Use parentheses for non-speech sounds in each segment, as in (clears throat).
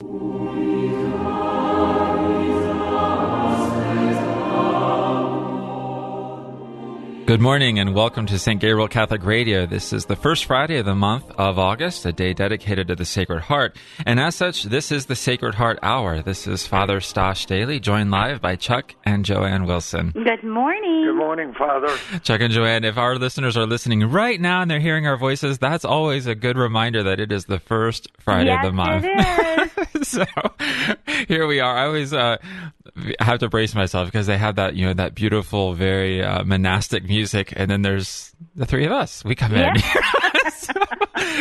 you Good morning and welcome to St. Gabriel Catholic Radio. This is the first Friday of the month of August, a day dedicated to the Sacred Heart. And as such, this is the Sacred Heart Hour. This is Father Stash Dailey, joined live by Chuck and Joanne Wilson. Good morning. Good morning, Father. Chuck and Joanne, if our listeners are listening right now and they're hearing our voices, that's always a good reminder that it is the first Friday yes, of the month. It is. (laughs) so here we are. I always uh, have to brace myself because they have that, you know, that beautiful, very uh, monastic music, and then there's the three of us. We come Yeah. in. (laughs) So,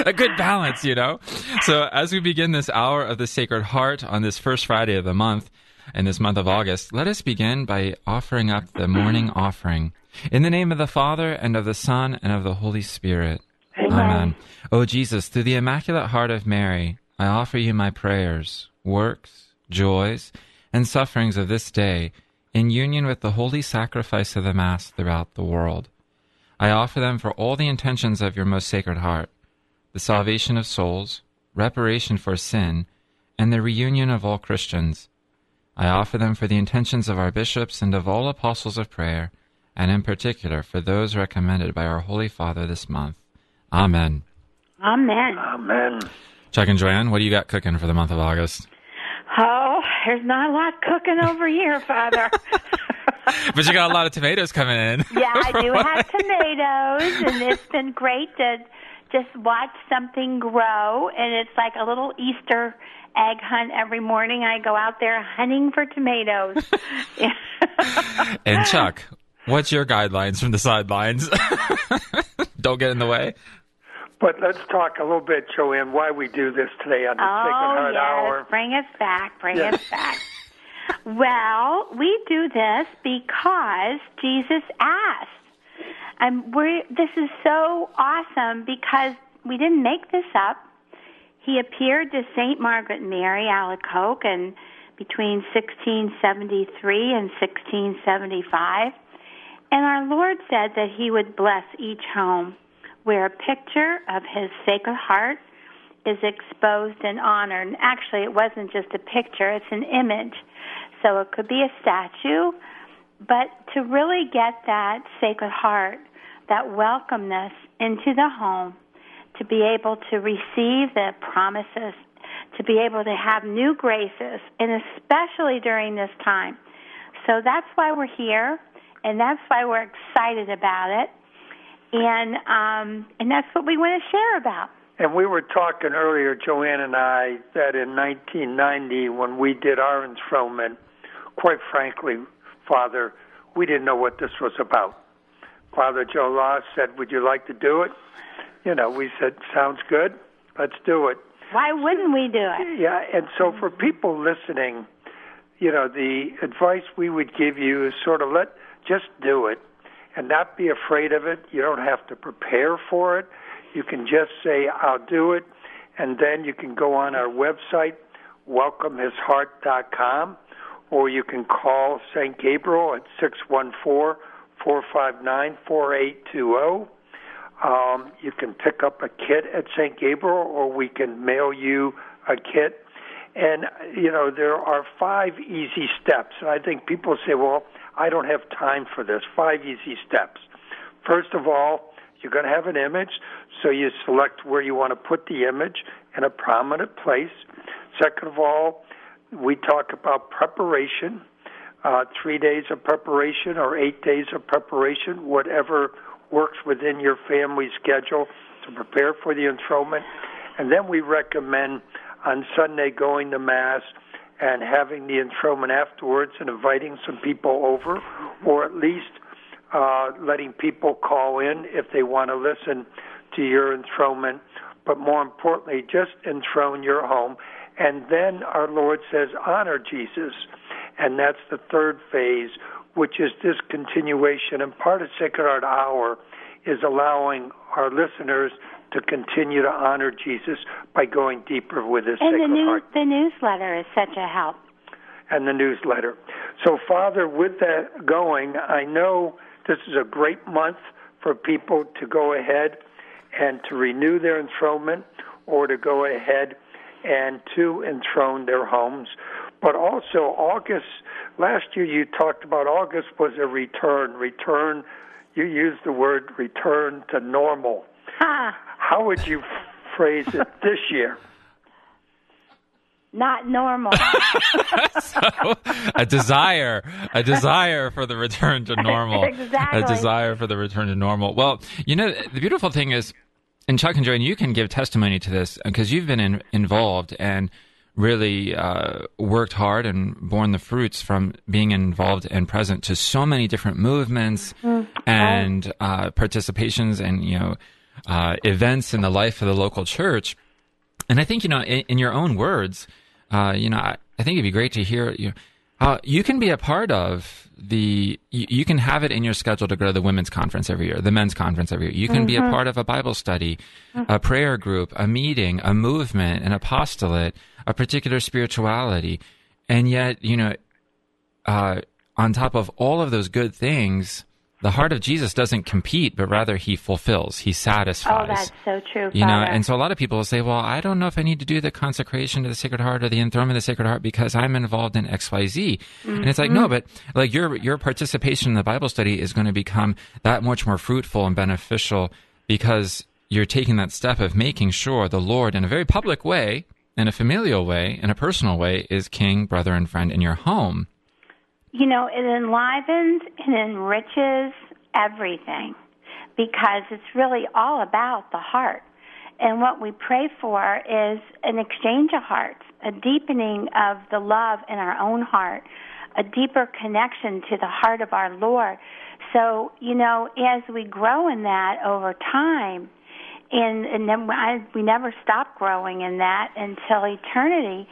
a good balance, you know. So as we begin this hour of the Sacred Heart on this first Friday of the month, in this month of August, let us begin by offering up the morning offering. In the name of the Father, and of the Son, and of the Holy Spirit. Amen. O Jesus, through the Immaculate Heart of Mary, I offer you my prayers, works, joys, and sufferings of this day in union with the holy sacrifice of the Mass throughout the world. I offer them for all the intentions of your most sacred heart, the salvation of souls, reparation for sin, and the reunion of all Christians. I offer them for the intentions of our bishops and of all apostles of prayer, and in particular for those recommended by our Holy Father this month. Amen. Amen. Amen. Chuck and Joanne, what do you got cooking for the month of August? There's not a lot cooking over here, Father. (laughs) But you got a lot of tomatoes coming in. (laughs) yeah, I do have (laughs) tomatoes, and it's been great to just watch something grow. And it's like a little Easter egg hunt every morning. I go out there hunting for tomatoes. And Chuck, what's your guidelines from the sidelines? Don't get in the way. But let's talk a little bit, Joanne, why we do this today on the Sacred Oh, Heart yes. Hour. Bring us back. Bring Yes. us back. well, we do this because Jesus asked. And we're, this is so awesome because we didn't make this up. He appeared to St. Margaret Mary Alacoque and between 1673 and 1675. And our Lord said that He would bless each home where a picture of His Sacred Heart is exposed and honored. And actually, it wasn't just a picture, it's an image. So it could be a statue, but to really get that Sacred Heart, that welcomeness into the home, to be able to receive the promises, to be able to have new graces, and especially during this time. So that's why we're here, and that's why we're excited about it, and um, and that's what we want to share about. And we were talking earlier, Joanne and I, that in 1990, when we did our enthronement, quite frankly, Father, we didn't know what this was about. Father Joe Law said, Would you like to do it? You know, we said, Sounds good. Let's do it. Why wouldn't we do it? Yeah, and so for people listening, you know, the advice we would give you is sort of let just do it and not be afraid of it. You don't have to prepare for it. You can just say, I'll do it. And then you can go on our website, welcomehisheart.com, or you can call St. Gabriel at 614 459 4820. Um, you can pick up a kit at St. Gabriel, or we can mail you a kit. And, you know, there are five easy steps. And I think people say, well, I don't have time for this. Five easy steps. First of all, you're going to have an image, so you select where you want to put the image in a prominent place. Second of all, we talk about preparation, uh, three days of preparation or eight days of preparation, whatever works within your family schedule to prepare for the enthronement. And then we recommend on Sunday going to Mass and having the enthronement afterwards and inviting some people over, or at least uh, letting people call in if they want to listen to your enthronement. But more importantly, just enthrone your home. And then our Lord says, honor Jesus. And that's the third phase, which is this continuation. And part of Sacred Heart Hour is allowing our listeners to continue to honor Jesus by going deeper with his And the Sacred new Heart the newsletter is such a help. and the newsletter. So, Father, with that going, I know this is a great month for people to go ahead and to renew their enthronement or to go ahead and to enthrone their homes. But also, August, last year you talked about August was a return. Return, you used the word return to normal. Ah, (laughs) How would you phrase it (laughs) this year? not normal. (laughs) so, a desire, a desire for the return to normal. Exactly. A desire for the return to normal. Well, you know, the beautiful thing is, and Chuck and Joanne, you can give testimony to this because you've been in, involved and really uh, worked hard and borne the fruits from being involved and present to so many different movements and uh, participations and you know uh, events in the life of the local church. And I think you know, in, in your own words, uh, you know, I, I think it'd be great to hear you. Uh, you can be a part of the. You, you can have it in your schedule to go to the women's conference every year, the men's conference every year. You can be a part of a Bible study, a prayer group, a meeting, a movement, an apostolate, a particular spirituality, and yet, you know, uh, on top of all of those good things, the heart of Jesus doesn't compete, but rather he fulfills, he satisfies. oh, that's so true. You know, and so a lot of people will say, well, I don't know if I need to do the consecration to the Sacred Heart or the enthronement of the Sacred Heart because I'm involved in XYZ. And it's like, Mm-hmm. no, but like your, your participation in the Bible study is going to become that much more fruitful and beneficial because you're taking that step of making sure the Lord in a very public way, in a familial way, in a personal way, is king, brother, and friend in your home. You know, it enlivens and enriches everything because it's really all about the heart. And what we pray for is an exchange of hearts, a deepening of the love in our own heart, a deeper connection to the heart of our Lord. So, you know, as we grow in that over time, and, and then I, we never stop growing in that until eternity,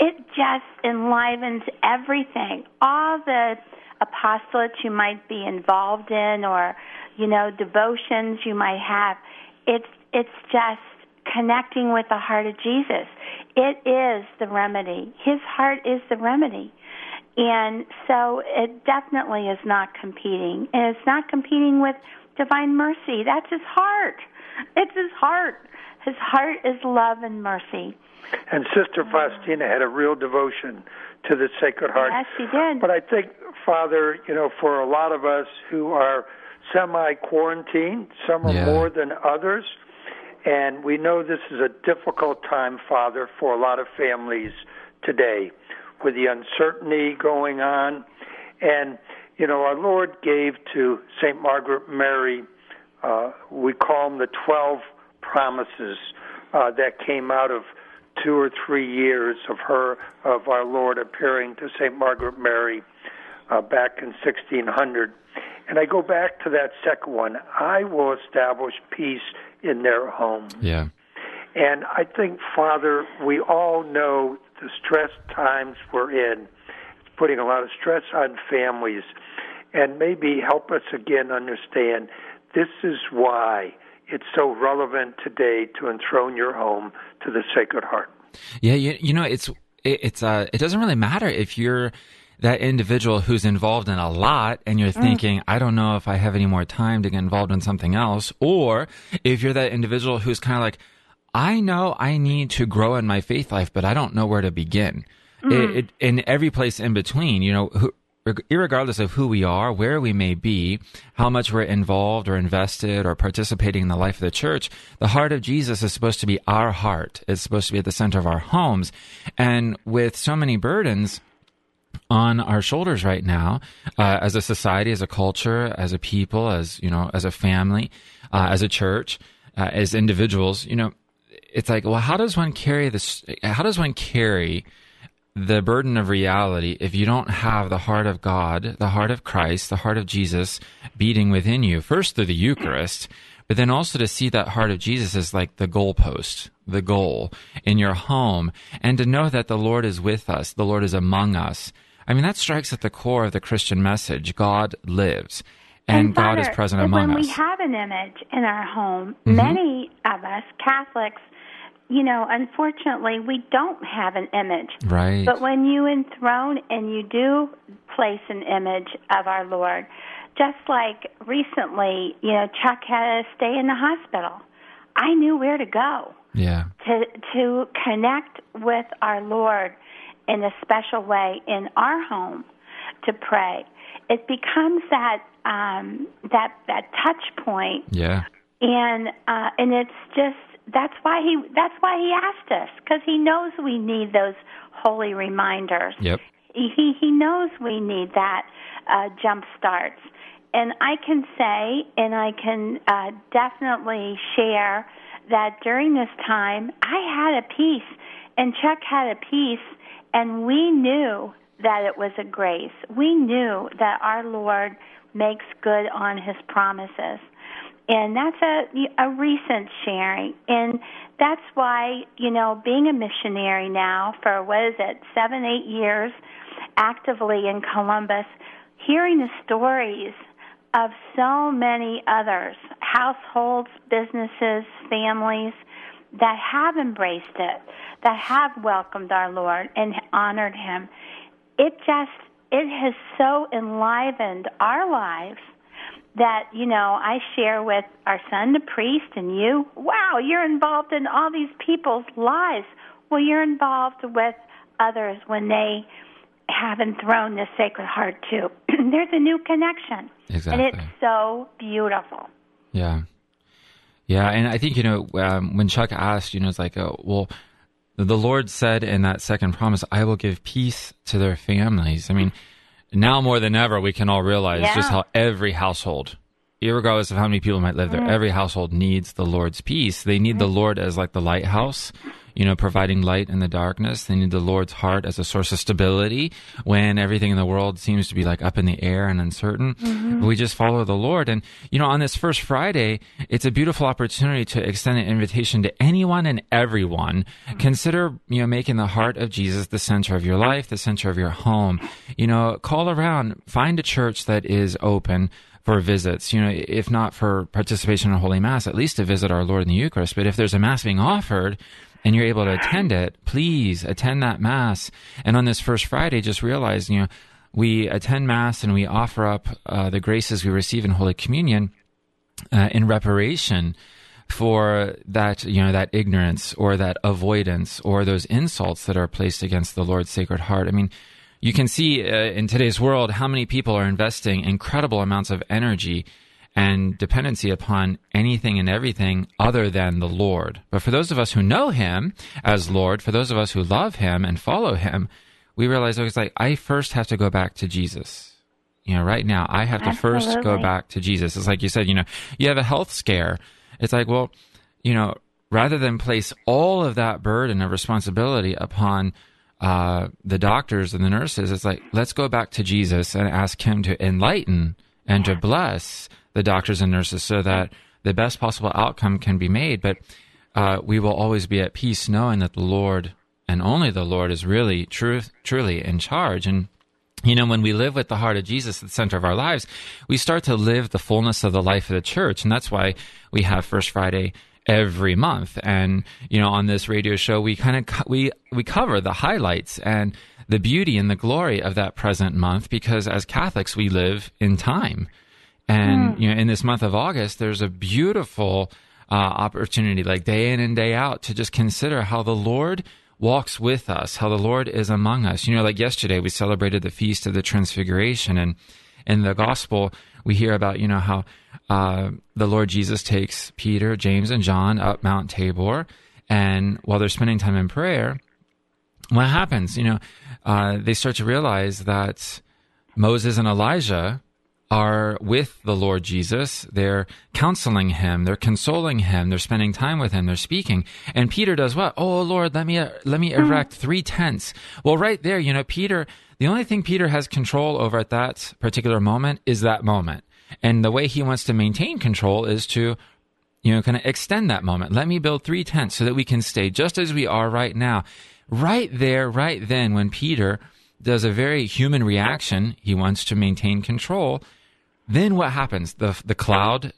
it just enlivens everything. All the apostolates you might be involved in, or you know, devotions you might have. It's it's just connecting with the heart of Jesus. It is the remedy. His heart is the remedy. And so it definitely is not competing. And it's not competing with divine mercy. That's his heart. It's his heart. His heart is love and mercy. And Sister Faustina had a real devotion to the Sacred Heart. Yes, she did. But I think, Father, you know, for a lot of us who are semi quarantined, some are Yeah. more than others, and we know this is a difficult time, Father, for a lot of families today with the uncertainty going on. And, you know, our Lord gave to St. Margaret Mary, uh, we call them the 12 promises uh, that came out of two or three years of her, of our Lord appearing to St. Margaret Mary uh, back in 1600. And I go back to that second one I will establish peace in their home. Yeah. And I think, Father, we all know the stress times we're in. It's putting a lot of stress on families. And maybe help us again understand this is why it's so relevant today to enthrone your home to the Sacred Heart. Yeah, you, you know, it's it, it's uh, it doesn't really matter if you're that individual who's involved in a lot and you're thinking, I don't know if I have any more time to get involved in something else, or if you're that individual who's kind of like, I know I need to grow in my faith life, but I don't know where to begin. It, it, in every place in between, you know, who, regardless of who we are, where we may be, how much we're involved or invested or participating in the life of the church, the heart of Jesus is supposed to be our heart. It's supposed to be at the center of our homes. And with so many burdens, on our shoulders right now uh, as a society as a culture as a people as you know as a family uh, as a church uh, as individuals you know it's like well how does one carry this how does one carry the burden of reality if you don't have the heart of God, the heart of Christ, the heart of Jesus beating within you, first through the Eucharist, but then also to see that heart of Jesus as like the goalpost, the goal in your home, and to know that the Lord is with us, the Lord is among us. I mean, that strikes at the core of the Christian message. God lives. And, God is present among when us. we have an image in our home, Mhm. many of us Catholics, you know, unfortunately, we don't have an image. right. But when you enthrone and you do place an image of our Lord, just like recently, you know, Chuck had to stay in the hospital. I knew where to go. Yeah. To to connect with our Lord in a special way in our home to pray. It becomes that um, that that touch point, Yeah. and uh, and it's just that's why he that's why he asked us because he knows we need those holy reminders. Yep. He he knows we need that uh, jump starts, and I can say, and I can uh, definitely share that during this time I had a peace, and Chuck had a peace, and we knew that it was a grace. We knew that our Lord makes good on His promises. And that's a, a recent sharing. And that's why, you know, being a missionary now for, what is it, seven, eight years actively in Columbus, hearing the stories of so many others, households, businesses, families that have embraced it, that have welcomed our Lord and honored Him. It just, it has so enlivened our lives that you know I share with our son, the priest, and you. Wow, you're involved in all these people's lives. Well, you're involved with others when they have enthroned the Sacred Heart too. (clears throat) There's a new connection, Exactly. and it's so beautiful. Yeah. Yeah, and I think you know um, when Chuck asked, you know, it's like, oh, well, the Lord said in that second promise, "I will give peace to their families." I mean, now more than ever, we can all realize Yeah. just how every household, regardless of how many people might live there, mm-hmm. every household needs the Lord's peace. They need the Lord as like the lighthouse, you know, providing light in the darkness. They need the Lord's heart as a source of stability when everything in the world seems to be like up in the air and uncertain. Mm-hmm. We just follow the Lord. And, you know, on this first Friday, it's a beautiful opportunity to extend an invitation to anyone and everyone. Consider, you know, making the heart of Jesus the center of your life, the center of your home. You know, call around, find a church that is open for visits, you know, if not for participation in Holy Mass, at least to visit our Lord in the Eucharist. But if there's a Mass being offered, and you're able to attend it, please attend that Mass. And on this first Friday, just realize, you know, we attend Mass and we offer up uh, the graces we receive in Holy Communion uh, in reparation for that, you know, that ignorance or that avoidance or those insults that are placed against the Lord's Sacred Heart. I mean, you can see uh, in today's world how many people are investing incredible amounts of energy and dependency upon anything and everything other than the Lord. But for those of us who know Him as Lord, for those of us who love Him and follow Him, we realize it's like, I first have to go back to Jesus. You know, right now, I have to first go back to Jesus. It's like you said, you know, you have a health scare. It's like, well, you know, rather than place all of that burden of responsibility upon uh, the doctors and the nurses, it's like, let's go back to Jesus and ask Him to enlighten and to bless the doctors and nurses so that the best possible outcome can be made. But uh, we will always be at peace knowing that the Lord and only the Lord is really true, truly in charge. And you know, when we live with the heart of Jesus at the center of our lives, we start to live the fullness of the life of the church. And that's why we have First Friday every month. And, you know, on this radio show, we kind of, co- we, we cover the highlights and the beauty and the glory of that present month because as Catholics, we live in time. And, you know, in this month of August, there's a beautiful uh, opportunity, like day in and day out, to just consider how the Lord walks with us, how the Lord is among us. You know, like yesterday, we celebrated the Feast of the Transfiguration, and in the Gospel, we hear about, you know, how uh, the Lord Jesus takes Peter, James, and John up Mount Tabor, and while they're spending time in prayer, what happens? You know, uh, they start to realize that Moses and Elijah are with the Lord Jesus. They're counseling him. They're consoling him. They're spending time with him. They're speaking. And Peter does what? Oh Lord, let me let me erect three tents. Well, right there, you know, Peter. The only thing Peter has control over at that particular moment is that moment. And the way he wants to maintain control is to you know, kind of extend that moment. Let me build three tents so that we can stay just as we are right now. Right there, right then, when Peter does a very human reaction, he wants to maintain control. Then what happens? The, the cloud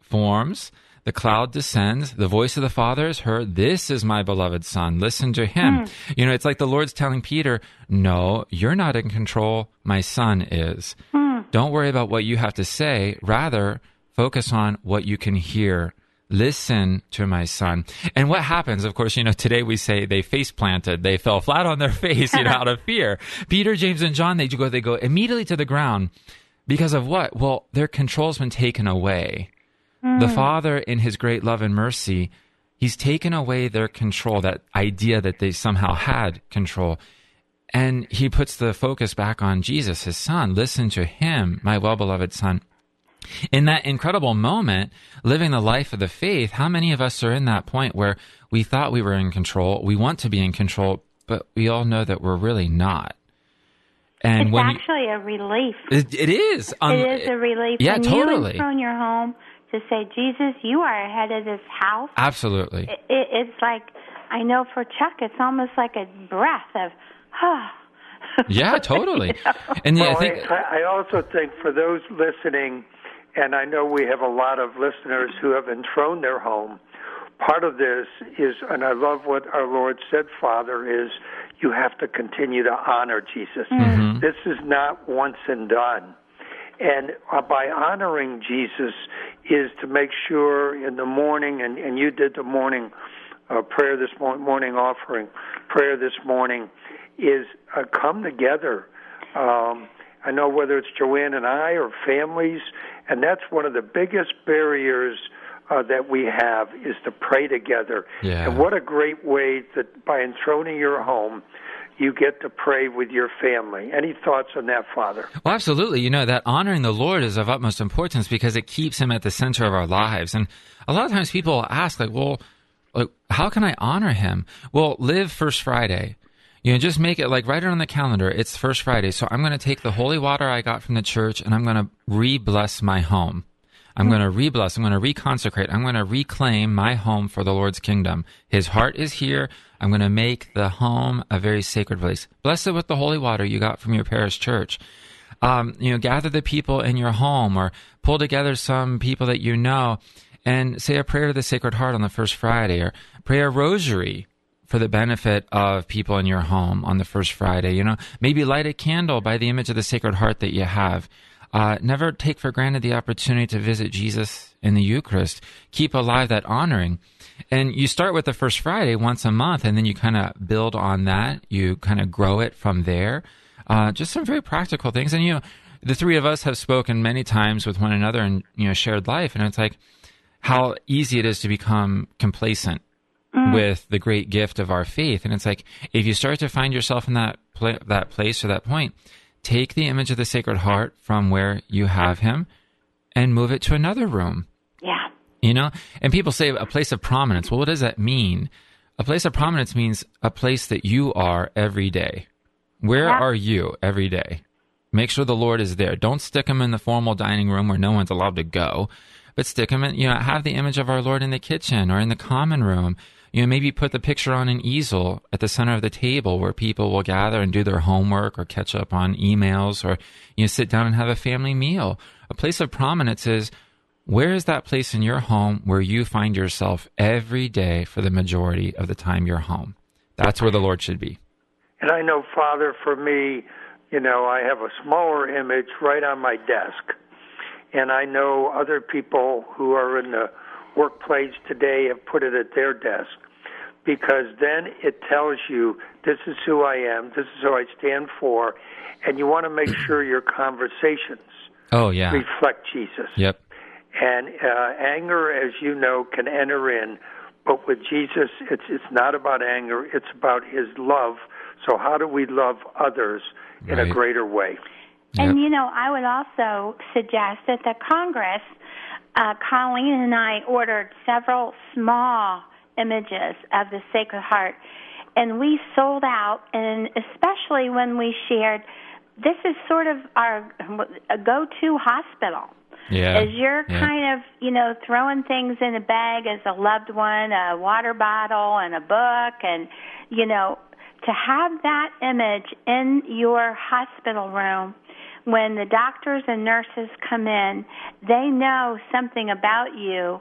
forms, the cloud descends, the voice of the Father is heard. This is my beloved Son. Listen to him. Hmm. You know, it's like the Lord's telling Peter, No, you're not in control. My Son is. Hmm. Don't worry about what you have to say. Rather, focus on what you can hear Listen to my son. And what happens, of course, you know, today we say they face planted, they fell flat on their (laughs) face, you know, out of fear. Peter, James, and John, they go, they go immediately to the ground because of what? Well, their control's been taken away. Mm. The Father, in his great love and mercy, he's taken away their control, that idea that they somehow had control. And he puts the focus back on Jesus, his son. Listen to him, my well beloved son in that incredible moment, living the life of the faith, how many of us are in that point where we thought we were in control, we want to be in control, but we all know that we're really not? And it's when actually you, a relief. It, it is. Um, it is a relief. Yeah, when totally. You your home to say, Jesus, you are ahead of this house. Absolutely. It, it, it's like, I know for Chuck, it's almost like a breath of, ah. Oh. yeah, totally. (laughs) you know? And yeah, well, I think I, I also think for those listening and I know we have a lot of listeners who have enthroned their home. Part of this is, and I love what our Lord said, Father, is you have to continue to honor Jesus. Mm-hmm. This is not once and done. And uh, by honoring Jesus is to make sure in the morning, and, and you did the morning uh, prayer this morning, morning offering, prayer this morning, is uh, come together. Um, I know whether it's Joanne and I or families, and that's one of the biggest barriers uh, that we have is to pray together. Yeah. And what a great way that by enthroning your home, you get to pray with your family. Any thoughts on that, Father? Well, absolutely. You know, that honoring the Lord is of utmost importance because it keeps Him at the center of our lives. And a lot of times people ask, like, well, like, how can I honor Him? Well, live First Friday. You know, just make it like write it on the calendar. It's First Friday, so I'm going to take the holy water I got from the church and I'm going to re-bless my home. I'm going to re-bless. I'm going to reconsecrate. I'm going to reclaim my home for the Lord's kingdom. His heart is here. I'm going to make the home a very sacred place. Bless it with the holy water you got from your parish church. Um, you know, gather the people in your home or pull together some people that you know and say a prayer to the Sacred Heart on the first Friday or pray a rosary for the benefit of people in your home on the first Friday. You know, maybe light a candle by the image of the Sacred Heart that you have. Uh, never take for granted the opportunity to visit Jesus in the Eucharist. Keep alive that honoring. And you start with the first Friday once a month, and then you kind of build on that. You kind of grow it from there. Uh, just some very practical things. And, you know, the three of us have spoken many times with one another and, you know, shared life. And it's like how easy it is to become complacent mm. with the great gift of our faith. And it's like if you start to find yourself in that that place or that point, take the image of the Sacred Heart from where you have him and move it to another room. Yeah. You know, and people say a place of prominence. Well, what does that mean? A place of prominence means a place that you are every day. Where yeah. are you every day? Make sure the Lord is there. Don't stick him in the formal dining room where no one's allowed to go, but stick him in, you know, have the image of our Lord in the kitchen or in the common room you know, maybe put the picture on an easel at the center of the table where people will gather and do their homework or catch up on emails or, you know, sit down and have a family meal. A place of prominence is where is that place in your home where you find yourself every day for the majority of the time you're home? That's where the Lord should be. And I know, Father, for me, you know, I have a smaller image right on my desk. And I know other people who are in the workplace today have put it at their desk because then it tells you this is who I am, this is who I stand for, and you want to make sure your conversations oh yeah reflect Jesus. Yep. And uh, anger, as you know, can enter in, but with Jesus, it's it's not about anger; it's about His love. So how do we love others in right. a greater way? And you know, I would also suggest that the Congress, uh, Colleen and I ordered several small images of the Sacred Heart. And we sold out, and especially when we shared, this is sort of our go to hospital. Yeah. As you're yeah. kind of, you know, throwing things in a bag as a loved one, a water bottle and a book, and, you know, to have that image in your hospital room when the doctors and nurses come in, they know something about you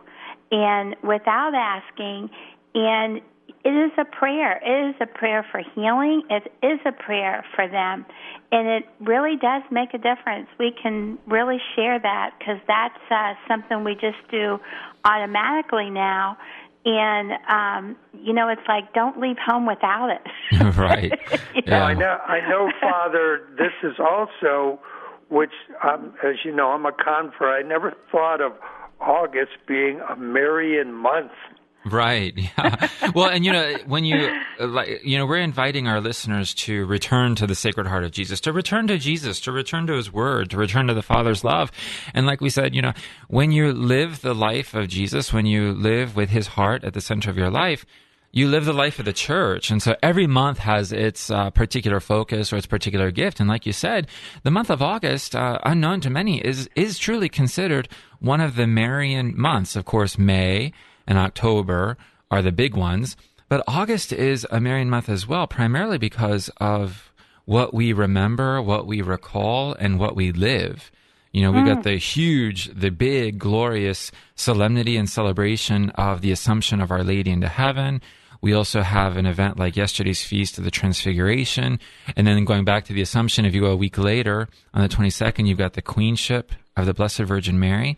and without asking and it is a prayer. It is a prayer for healing. It is a prayer for them. And it really does make a difference. We can really share that because that's uh, something we just do automatically now. And, um, you know, it's like don't leave home without it. (laughs) right. (laughs) You Well, Yeah. I know, I know, Father. This is also, which, um, as you know, I'm a convert. I never thought of August being a Marian month. Right. (laughs) Yeah. well, and you know, when you uh, like, you know, we're inviting our listeners to return to the Sacred Heart of Jesus, to return to Jesus, to return to His Word, to return to the Father's love, and like we said, you know, when you live the life of Jesus, when you live with His heart at the center of your life. You live the life of the church, and so every month has its uh, particular focus or its particular gift. And like you said, the month of August, uh, unknown to many, is is truly considered one of the Marian months. Of course, May and October are the big ones, but August is a Marian month as well, primarily because of what we remember, what we recall, and what we live. You know, we've got the huge, the big, glorious solemnity and celebration of the Assumption of Our Lady into heaven. We also have an event like yesterday's Feast of the Transfiguration. And then going back to the Assumption, if you go a week later, on the 22nd, you've got the Queenship of the Blessed Virgin Mary.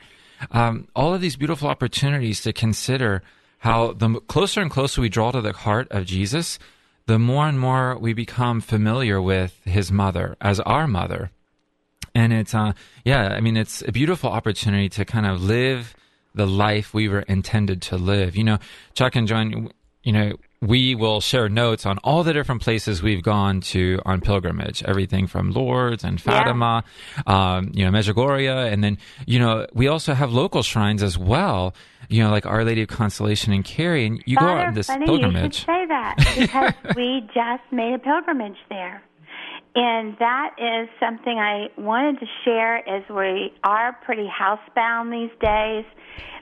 Um, all of these beautiful opportunities to consider how the closer and closer we draw to the heart of Jesus, the more and more we become familiar with his mother as our mother and it's uh yeah i mean it's a beautiful opportunity to kind of live the life we were intended to live you know chuck and joanne you know we will share notes on all the different places we've gone to on pilgrimage. Everything from lourdes and fatima um, you know medjugorje. And then you know we also have local shrines as well you know like our lady of consolation in Carey, and you go Father, on this funny pilgrimage. you should say that because (laughs) we just made a pilgrimage there. And that is something I wanted to share as we are pretty housebound these days,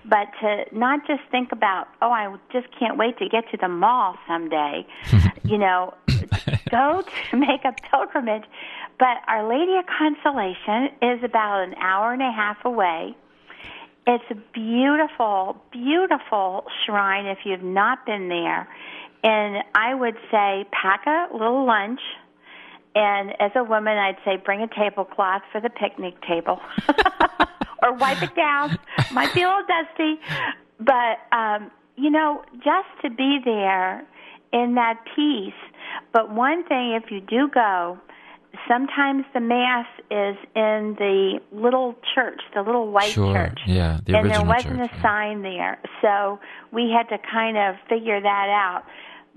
but to not just think about, oh, I just can't wait to get to the mall someday, (laughs) you know, go to (laughs) make a pilgrimage. But Our Lady of Consolation is about an hour and a half away. It's a beautiful, beautiful shrine if you've not been there. And I would say pack a little lunch. And as a woman, I'd say bring a tablecloth for the picnic table (laughs) or wipe it down. (laughs) Might be a little dusty. But, um, you know, just to be there in that peace. But one thing, if you do go, sometimes the mass is in the little church, the little white Sure, church. yeah, the and there wasn't church, a yeah. sign there. So we had to kind of figure that out.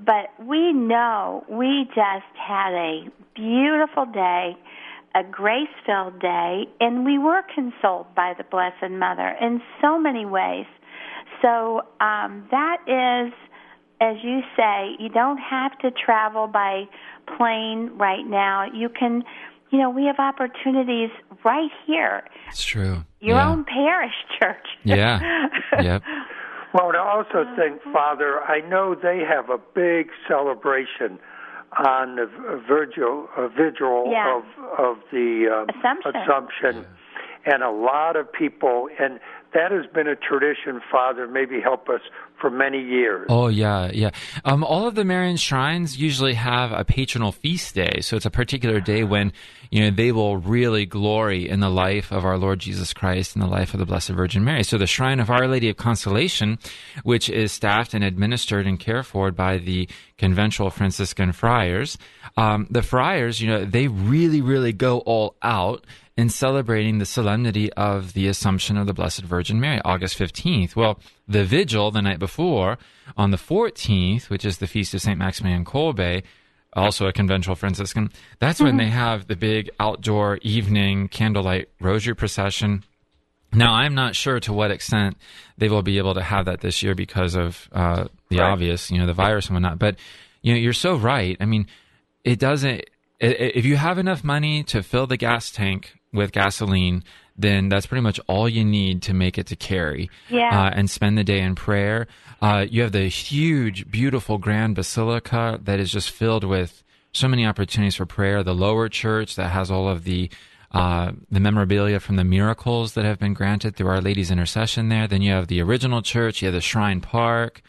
But we know we just had a beautiful day, a grace filled day, and we were consoled by the Blessed Mother in so many ways. So um, that is, as you say, you don't have to travel by plane right now. You can, you know, we have opportunities right here, it's true your yeah. own parish (laughs) church. yeah yep Well, and I also think, Father, I know they have a big celebration on the v- Virgil, uh, vigil Yeah. of of the um, Assumption. Assumption. and a lot of people, and that has been a tradition, Father. Maybe help us for many years. Oh yeah, yeah. Um, all of the Marian shrines usually have a patronal feast day, so it's a particular day when you know they will really glory in the life of our Lord Jesus Christ and the life of the Blessed Virgin Mary. So the Shrine of Our Lady of Consolation, which is staffed and administered and cared for by the conventual Franciscan friars, um, the friars, you know, they really, really go all out in celebrating the solemnity of the Assumption of the Blessed Virgin Mary, August 15th. Well, the vigil the night before, on the 14th, which is the feast of St. Maximilian Kolbe, also a conventual Franciscan, that's when they have the big outdoor evening candlelight rosary procession. Now, I'm not sure to what extent they will be able to have that this year because of uh, the Right. obvious, you know, the virus and whatnot. But you know, you're so right. I mean, it doesn't. If you have enough money to fill the gas tank with gasoline, then that's pretty much all you need to make it to Carey. Yeah. Uh, and spend the day in prayer. Uh, you have the huge, beautiful grand basilica that is just filled with so many opportunities for prayer. The lower church that has all of the uh, the memorabilia from the miracles that have been granted through Our Lady's intercession there. Then you have the original church. You have the Shrine Park.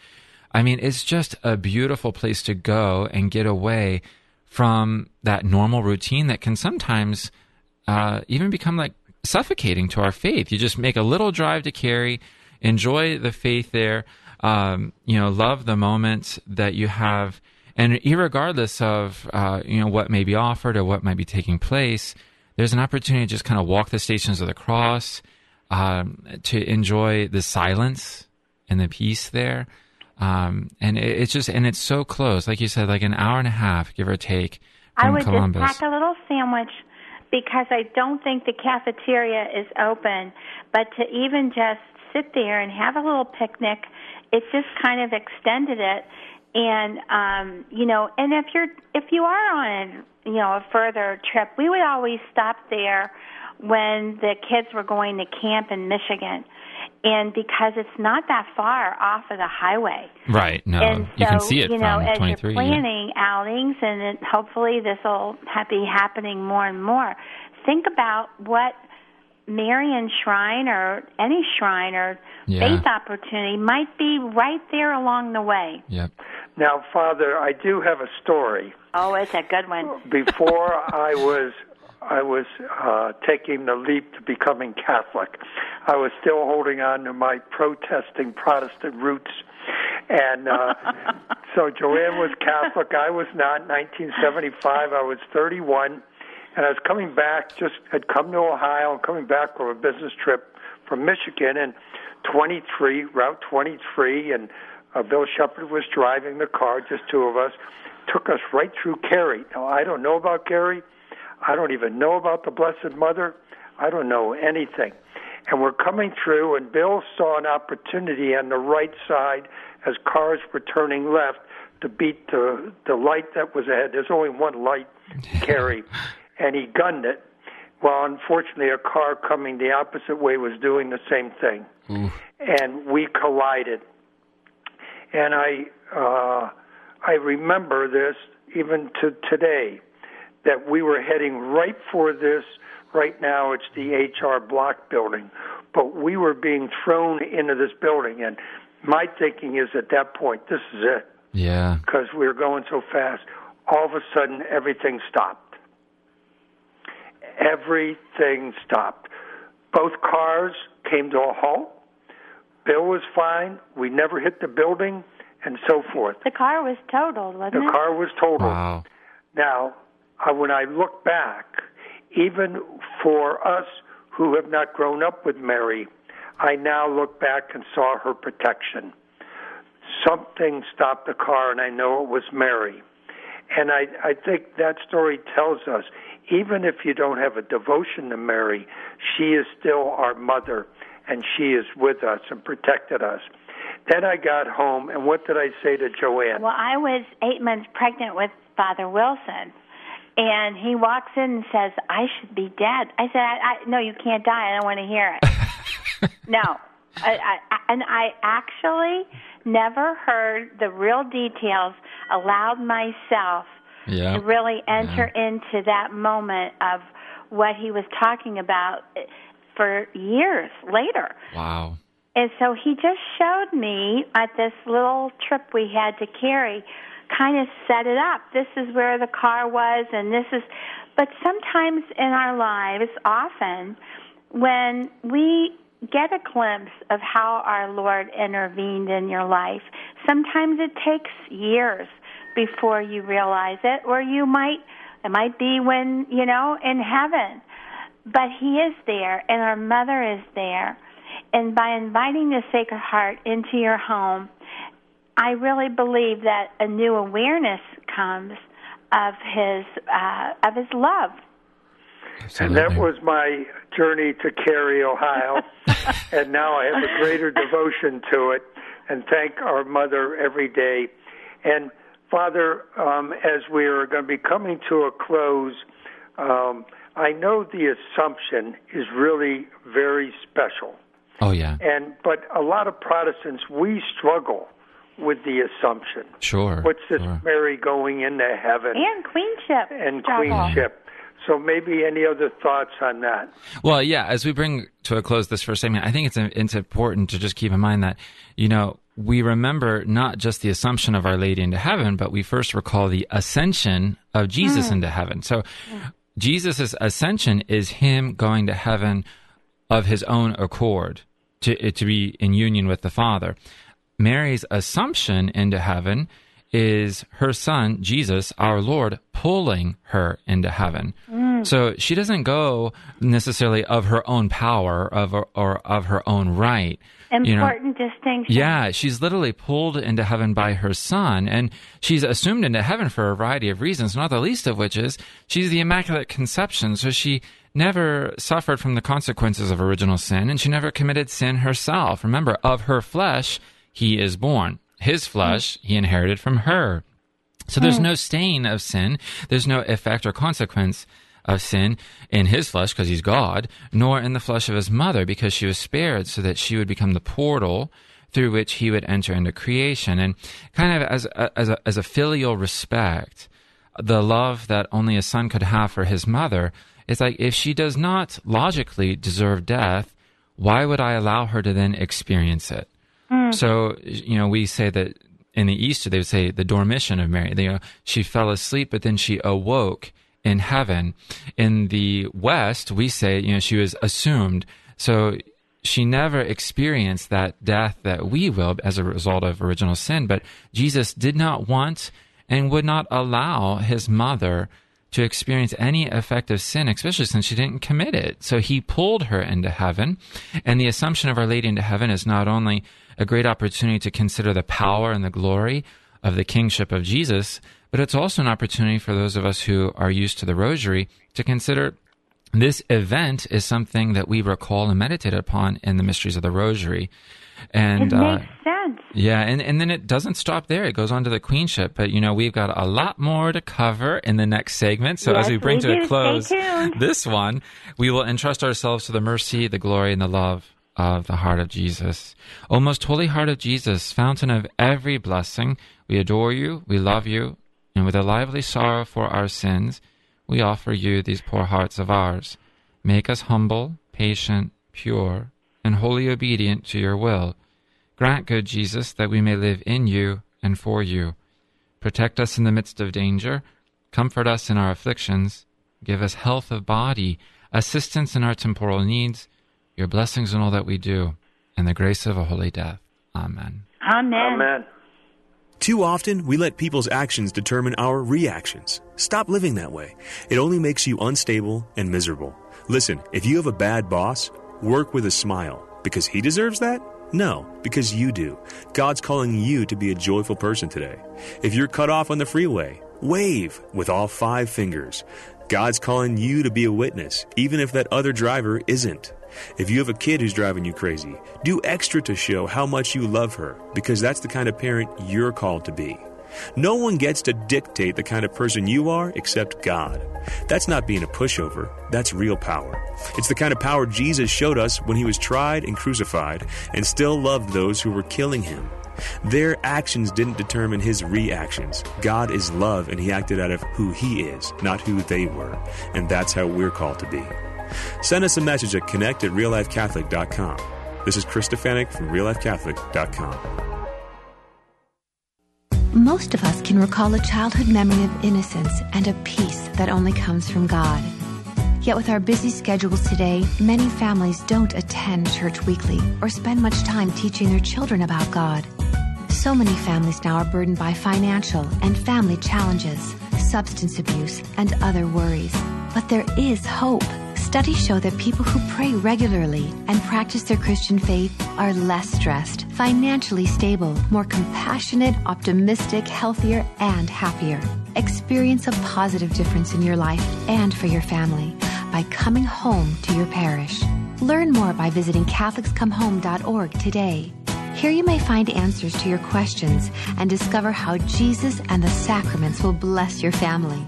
I mean, it's just a beautiful place to go and get away from that normal routine that can sometimes uh, even become like suffocating to our faith. You just make a little drive to Carey, enjoy the faith there, um, you know, love the moments that you have, and regardless of uh, you know what may be offered or what might be taking place, there's an opportunity to just kind of walk the stations of the cross, um, to enjoy the silence and the peace there. Um, and it, it's just, and it's so close, like you said, like an hour and a half, give or take. From I would Columbus. just pack a little sandwich because I don't think the cafeteria is open. But to even just sit there and have a little picnic, it just kind of extended it. And um, you know, and if you're if you are on you know a further trip, we would always stop there when the kids were going to camp in Michigan and because it's not that far off of the highway. Right. No, and so, you can see it you know, from as you're yeah. planning outings, and it, hopefully this will be happening more and more. Think about what Marian Shrine or any shrine or Yeah. faith opportunity might be right there along the way. Yep. Now, Father, I do have a story. Oh, it's a good one. (laughs) Before I was I was uh, taking the leap to becoming Catholic, I was still holding on to my protesting Protestant roots. And uh, (laughs) so Joanne was Catholic. I was not. 1975, I was 31. And I was coming back, just had come to Ohio and coming back from a business trip from Michigan. And 23, Route 23, and uh, Bill Shepard was driving the car, just two of us, took us right through Carey. Now, I don't know about Carey. I don't even know about the Blessed Mother. I don't know anything. And we're coming through, and Bill saw an opportunity on the right side as cars were turning left to beat the the light that was ahead. There's only one light, (laughs) Carey, and he gunned it. Well, unfortunately, a car coming the opposite way was doing the same thing, and we collided. And I uh, I remember this even to today that we were heading right for this. Right now, it's the HR block building, but we were being thrown into this building, and my thinking is at that point, this is it, Yeah. because we were going so fast. All of a sudden, everything stopped. Everything stopped. Both cars came to a halt. Bill was fine. We never hit the building, and so forth. The car was totaled, wasn't The it? car was totaled. Wow. Now, uh, when I look back, even for us who have not grown up with Mary, I now look back and saw her protection. Something stopped the car, and I know it was Mary. And I, I think that story tells us even if you don't have a devotion to Mary, she is still our mother, and she is with us and protected us. Then I got home, and what did I say to Joanne? Well, I was eight months pregnant with Father Wilson, and he walks in and says, "I should be dead." I said, I, I, "No, you can't die. I don't want to hear it." (laughs) no, I, I, and I actually never heard the real details. Allowed myself Yeah. to really enter into that moment of what he was talking about for years later. Wow. And so he just showed me at this little trip we had to Carey, kind of set it up. This is where the car was, and this is. But sometimes in our lives, often, when we get a glimpse of how our Lord intervened in your life, sometimes it takes years before you realize it, or you might, it might be when, you know, in heaven. But He is there, and our mother is there. And by inviting the Sacred Heart into your home, I really believe that a new awareness comes of His uh, of His love. And that was my journey to Carey, Ohio. (laughs) and now I have a greater devotion to it and thank our mother every day. And Father, um, as we are going to be coming to a close, um, I know the Assumption is really very special. Oh yeah. And but a lot of Protestants we struggle with the Assumption. Sure. What's this sure. Mary going into heaven? And queenship. and struggle. queenship. So maybe any other thoughts on that? Well, yeah. As we bring to a close this first segment, I think it's it's important to just keep in mind that you know we remember not just the assumption of Our Lady into heaven, but we first recall the ascension of Jesus mm. into heaven. So Jesus' ascension is him going to heaven of his own accord to, to be in union with the Father. Mary's assumption into heaven is her son, Jesus, our Lord, pulling her into heaven. Mm. So she doesn't go necessarily of her own power of, or of her own right. Important you know, distinction. Yeah, she's literally pulled into heaven by her son, and she's assumed into heaven for a variety of reasons, not the least of which is she's the Immaculate Conception, so she never suffered from the consequences of original sin, and she never committed sin herself. Remember, of her flesh, he is born. His flesh, he inherited from her. So there's no stain of sin, there's no effect or consequence of sin in his flesh because he's God, nor in the flesh of his mother because she was spared so that she would become the portal through which he would enter into creation. And kind of as a, as a, as a filial respect, the love that only a son could have for his mother is like if she does not logically deserve death, why would I allow her to then experience it? So, you know, we say that in the Easter, they would say the dormition of Mary. They, you know, she fell asleep, but then she awoke in heaven. In the West, we say, you know, she was assumed. So she never experienced that death that we will as a result of original sin. But Jesus did not want and would not allow his mother to experience any effect of sin, especially since she didn't commit it. So he pulled her into heaven. And the assumption of Our Lady into heaven is not only a great opportunity to consider the power and the glory of the kingship of Jesus, but it's also an opportunity for those of us who are used to the rosary to consider this event is something that we recall and meditate upon in the mysteries of the rosary. And it makes uh, sense. Yeah, and, and then it doesn't stop there. It goes on to the queenship. But, you know, we've got a lot more to cover in the next segment. So yes, as we bring we to do. a close this one, we will entrust ourselves to the mercy, the glory, and the love of the heart of Jesus. O most holy heart of Jesus, fountain of every blessing, we adore you, we love you, and with a lively sorrow for our sins, we offer you these poor hearts of ours. Make us humble, patient, pure, and wholly obedient to your will. Grant, good Jesus, that we may live in you and for you. Protect us in the midst of danger. Comfort us in our afflictions. Give us health of body, assistance in our temporal needs, your blessings in all that we do, and the grace of a holy death. Amen. Amen. Amen. Too often, we let people's actions determine our reactions. Stop living that way. It only makes you unstable and miserable. Listen, if you have a bad boss, work with a smile. Because he deserves that? No, because you do. God's calling you to be a joyful person today. If you're cut off on the freeway, wave with all five fingers. God's calling you to be a witness, even if that other driver isn't. If you have a kid who's driving you crazy, do extra to show how much you love her, because that's the kind of parent you're called to be. No one gets to dictate the kind of person you are except God. That's not being a pushover, that's real power. It's the kind of power Jesus showed us when he was tried and crucified and still loved those who were killing him. Their actions didn't determine his reactions. God is love and he acted out of who he is, not who they were. And that's how we're called to be. Send us a message at connect at reallifecatholic.com. This is Chris Stefanick from reallifecatholic.com. Most of us can recall a childhood memory of innocence and a peace that only comes from God. Yet with our busy schedules today, many families don't attend church weekly or spend much time teaching their children about God. So many families now are burdened by financial and family challenges, substance abuse, and other worries. But there is hope. Studies show that people who pray regularly and practice their Christian faith are less stressed, financially stable, more compassionate, optimistic, healthier, and happier. Experience a positive difference in your life and for your family by coming home to your parish. Learn more by visiting CatholicsComeHome.org today. Here you may find answers to your questions and discover how Jesus and the sacraments will bless your family.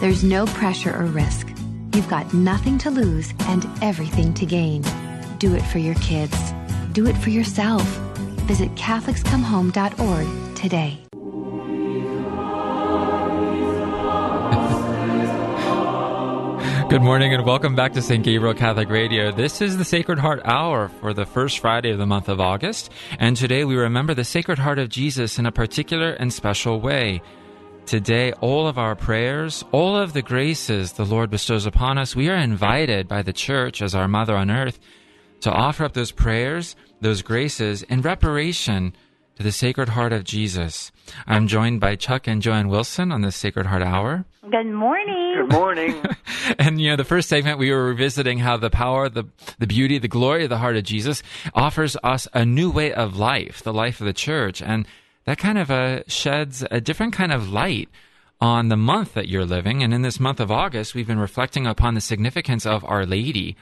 There's no pressure or risk. You've got nothing to lose and everything to gain. Do it for your kids. Do it for yourself. Visit CatholicsComeHome.org today. Good morning and welcome back to St. Gabriel Catholic Radio. This is the Sacred Heart Hour for the first Friday of the month of August, and today we remember the Sacred Heart of Jesus in a particular and special way. Today, all of our prayers, all of the graces the Lord bestows upon us, we are invited by the Church as our Mother on earth to offer up those prayers, those graces in reparation to the Sacred Heart of Jesus. I'm joined by Chuck and Joanne Wilson on the Sacred Heart Hour. Good morning. Good morning. (laughs) and you know, the first segment we were revisiting how the power, the the beauty, the glory of the heart of Jesus offers us a new way of life, the life of the church, and that kind of uh, sheds a different kind of light on the month that you're living. And in this month of August, we've been reflecting upon the significance of Our Lady.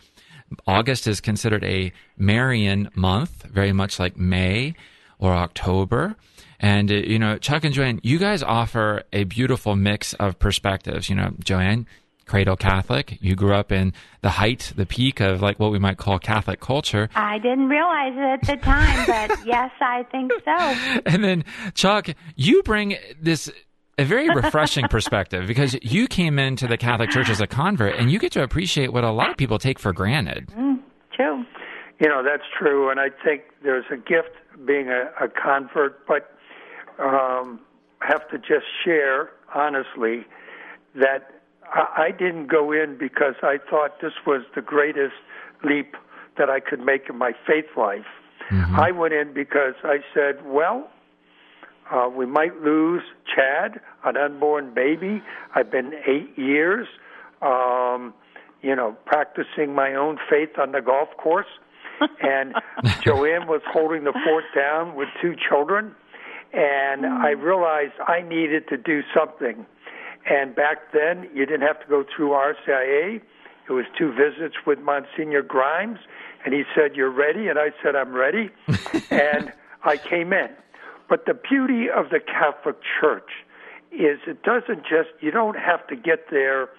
August is considered a Marian month, very much like May or October. And, uh, you know, Chuck and Joanne, you guys offer a beautiful mix of perspectives. You know, Joanne, cradle Catholic. You grew up in the height, the peak of like what we might call Catholic culture. I didn't realize it at the time, but (laughs) yes, I think so. And then, Chuck, you bring this a very refreshing (laughs) perspective because you came into the Catholic Church as a convert and you get to appreciate what a lot of people take for granted. Mm, true. You know, that's true. And I think there's a gift being a, a convert, but um, have to just share honestly that I, I didn't go in because I thought this was the greatest leap that I could make in my faith life. Mm-hmm. I went in because I said, well, uh, we might lose Chad, an unborn baby. I've been eight years, um, you know, practicing my own faith on the golf course. (laughs) and Joanne was holding the fort down with two children. And mm. I realized I needed to do something. And back then, you didn't have to go through RCIA. It was two visits with Monsignor Grimes, and he said, "You're ready," and I said, "I'm ready," (laughs) and I came in. But the beauty of the Catholic Church is it doesn't just you don't have to get there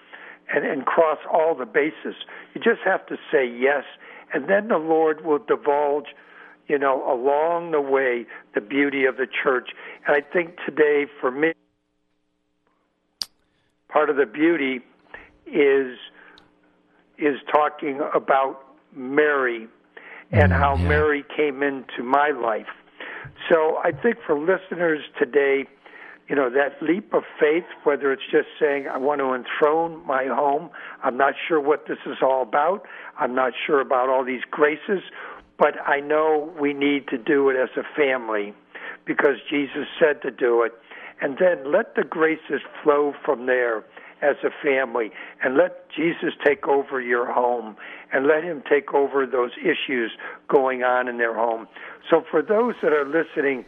and, and cross all the bases. You just have to say yes, and then the Lord will divulge, you know, along the way the beauty of the church. And I think today, for me, part of the beauty is is talking about Mary and mm, how yeah. Mary came into my life. So I think for listeners today, you know, that leap of faith, whether it's just saying, I want to enthrone my home, I'm not sure what this is all about, I'm not sure about all these graces, but I know we need to do it as a family because Jesus said to do it and then let the graces flow from there as a family and let Jesus take over your home and let him take over those issues going on in their home. So for those that are listening,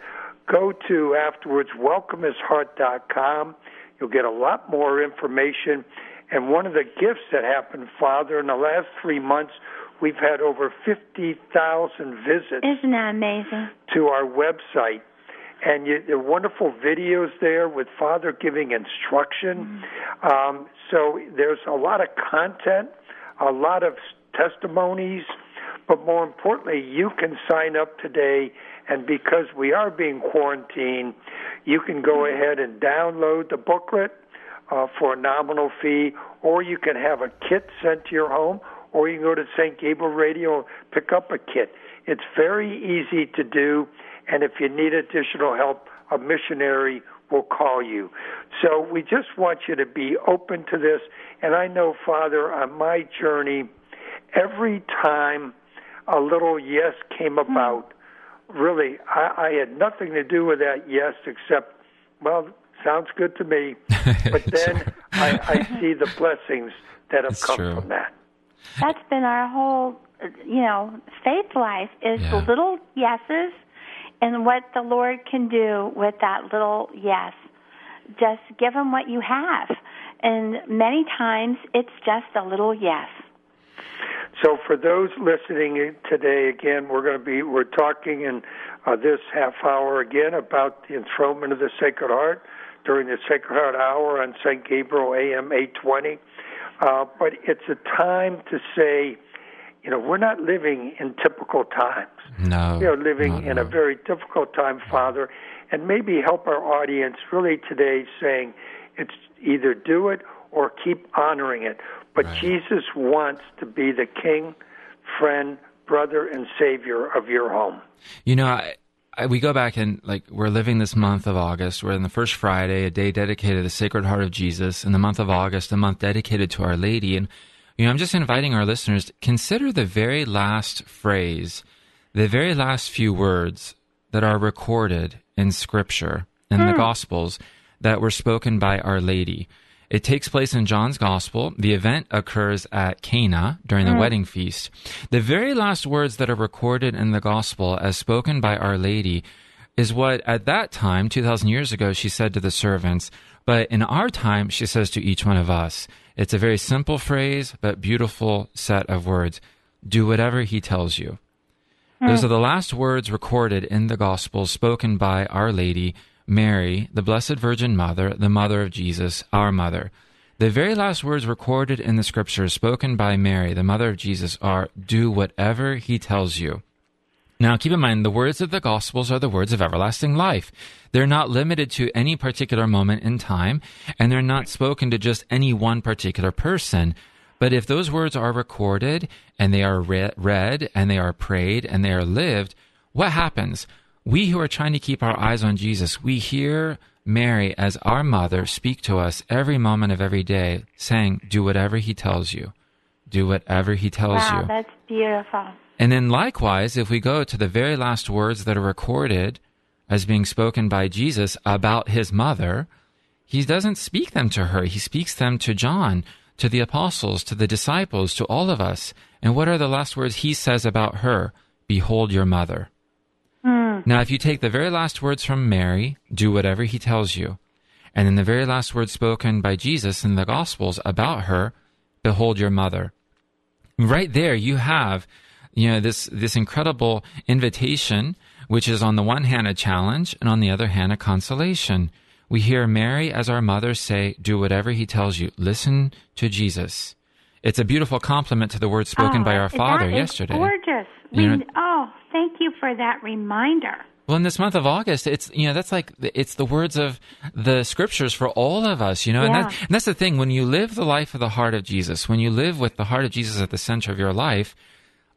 go to afterwards welcomehisheart.com. You'll get a lot more information. And one of the gifts that happened, Father, in the last three months, we've had over 50,000 visits. Isn't that amazing? To our website and you, there are wonderful videos there with Father giving instruction. Mm-hmm. Um, so there's a lot of content, a lot of testimonies, but more importantly, you can sign up today. And because we are being quarantined, you can go mm-hmm. ahead and download the booklet uh, for a nominal fee, or you can have a kit sent to your home, or you can go to St. Gabriel Radio and pick up a kit. It's very easy to do and if you need additional help, a missionary will call you. So we just want you to be open to this. And I know, Father, on my journey, every time a little yes came hmm. about, really, I, I had nothing to do with that yes except, well, sounds good to me. (laughs) But then I, I (laughs) see the blessings that have it's come true. from that. That's been our whole, you know, faith life is yeah. the little yeses and what the Lord can do with that little yes. Just give him what you have. And many times it's just a little yes. So for those listening today, again, we're going to be we're talking in uh, this half hour again about the enthronement of the Sacred Heart during the Sacred Heart Hour on St. Gabriel AM 820. Uh, but it's a time to say, you know, we're not living in typical times. No. We are living in a very difficult time, Father, and maybe help our audience really today saying it's either do it or keep honoring it. But Right. Jesus wants to be the king, friend, brother, and savior of your home. You know, I, I, we go back and like we're living this month of August. We're in the first Friday, a day dedicated to the Sacred Heart of Jesus. In the month of August, a month dedicated to Our Lady. And you know, I'm just inviting our listeners to consider the very last phrase, the very last few words that are recorded in Scripture in the hmm. Gospels that were spoken by Our Lady. It takes place in John's Gospel. The event occurs at Cana during the hmm. wedding feast. The very last words that are recorded in the Gospel as spoken by Our Lady is what at that time, 2,000 years ago, she said to the servants. But in our time, she says to each one of us. It's a very simple phrase, but beautiful set of words. Do whatever he tells you. Hmm. Those are the last words recorded in the Gospels spoken by Our Lady, Mary, the Blessed Virgin Mother, the Mother of Jesus, our Mother. The very last words recorded in the Scriptures spoken by Mary, the Mother of Jesus, are Do whatever he tells you. Now, keep in mind, the words of the Gospels are the words of everlasting life. They're not limited to any particular moment in time, and they're not spoken to just any one particular person. But if those words are recorded and they are re- read and they are prayed and they are lived, what happens? We who are trying to keep our eyes on Jesus, we hear Mary as our mother speak to us every moment of every day, saying, Do whatever he tells you. Do whatever he tells Wow, you. that's beautiful. And then likewise, if we go to the very last words that are recorded as being spoken by Jesus about his mother, he doesn't speak them to her. He speaks them to John, to the apostles, to the disciples, to all of us. And what are the last words he says about her? Behold your mother. Hmm. Now, if you take the very last words from Mary, do whatever he tells you, and then the very last words spoken by Jesus in the Gospels about her, behold your mother right there you have you know this this incredible invitation which is on the one hand a challenge and on the other hand a consolation. We hear mary as our mother say do whatever he tells you. Listen to jesus. It's a beautiful compliment to the words spoken oh, by our father yesterday. gorgeous. You We- know- oh, thank you for that reminder. Well, in this month of August, it's you know that's like it's the words of the scriptures for all of us, you know, and, that, and that's the thing. When you live the life of the heart of Jesus, when you live with the heart of Jesus at the center of your life,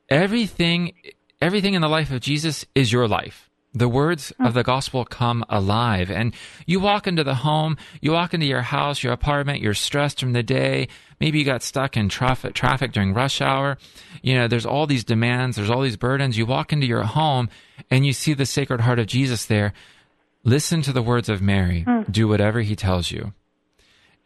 everything, everything in the life of Jesus is your life. The words hmm. of the gospel come alive, and you walk into the home, you walk into your house, your apartment, you're stressed from the day. Maybe you got stuck in traffic, traffic during rush hour. You know, there's all these demands, there's all these burdens. You walk into your home and you see the Sacred Heart of Jesus there. Listen to the words of Mary. Hmm. Do whatever he tells you.